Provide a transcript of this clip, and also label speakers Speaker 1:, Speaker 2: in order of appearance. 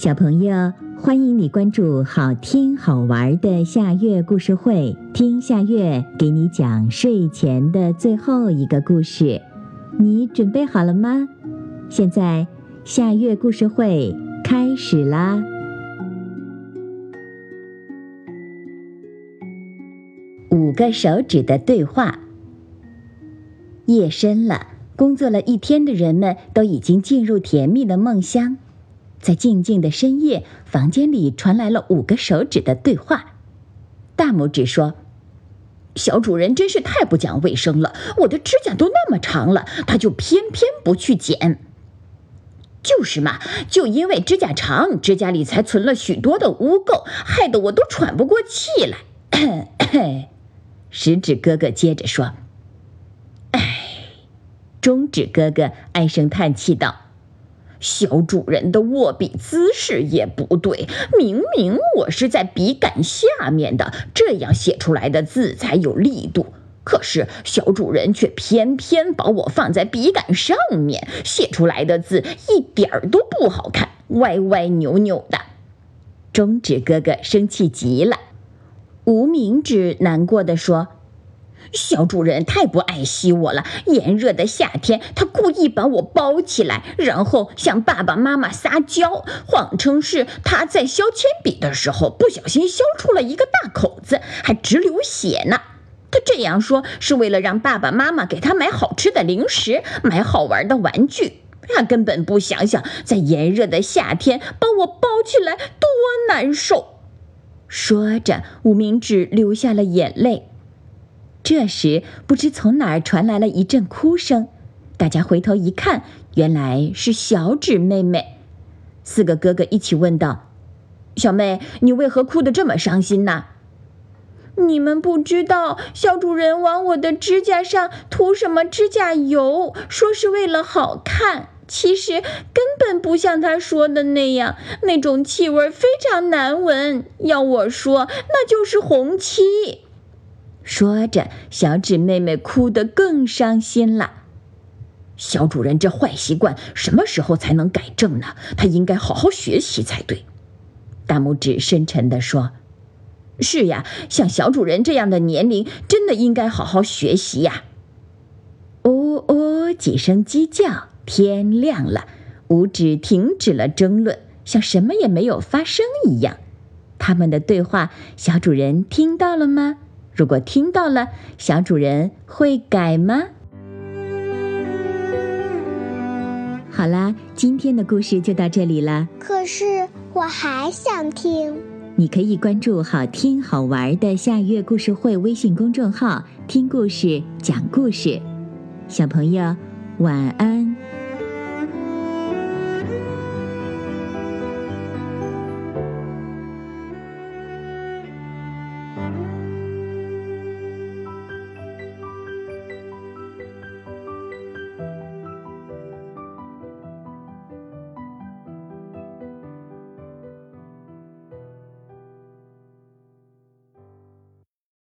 Speaker 1: 小朋友，欢迎你关注好听好玩的夏月故事会，听夏月给你讲睡前的最后一个故事。你准备好了吗？现在夏月故事会开始啦！五个手指的对话。夜深了，工作了一天的人们都已经进入甜蜜的梦乡。在静静的深夜，房间里传来了五个手指的对话。大拇指说：“
Speaker 2: 小主人真是太不讲卫生了，我的指甲都那么长了，他就偏偏不去剪。就是嘛，就因为指甲长，指甲里才存了许多的污垢，害得我都喘不过气来。”
Speaker 1: 食指哥哥接着说：“唉。”中指哥哥唉声叹气道。
Speaker 2: 小主人的握笔姿势也不对，明明我是在笔杆下面的，这样写出来的字才有力度。可是小主人却偏偏把我放在笔杆上面，写出来的字一点儿都不好看，歪歪扭扭的。
Speaker 1: 中指哥哥生气极了，无名指难过的说。
Speaker 2: 小主人太不爱惜我了。炎热的夏天，他故意把我包起来，然后向爸爸妈妈撒娇，谎称是他在削铅笔的时候不小心削出了一个大口子，还直流血呢。他这样说是为了让爸爸妈妈给他买好吃的零食，买好玩的玩具。他根本不想想，在炎热的夏天把我包起来多难受。
Speaker 1: 说着，无名指流下了眼泪。这时，不知从哪儿传来了一阵哭声，大家回头一看，原来是小指妹妹。四个哥哥一起问道：“
Speaker 2: 小妹，你为何哭得这么伤心呢？”“
Speaker 3: 你们不知道，小主人往我的指甲上涂什么指甲油，说是为了好看，其实根本不像他说的那样，那种气味非常难闻。要我说，那就是红漆。”
Speaker 1: 说着，小指妹妹哭得更伤心了。
Speaker 2: 小主人这坏习惯什么时候才能改正呢？他应该好好学习才对。
Speaker 1: 大拇指深沉地说：“
Speaker 2: 是呀，像小主人这样的年龄，真的应该好好学习呀。”
Speaker 1: 呜呜几声鸡叫，天亮了。五指停止了争论，像什么也没有发生一样。他们的对话，小主人听到了吗？如果听到了，小主人会改吗？好啦，今天的故事就到这里了。
Speaker 4: 可是我还想听。
Speaker 1: 你可以关注“好听好玩的夏月故事会”微信公众号，听故事，讲故事。小朋友，晚安。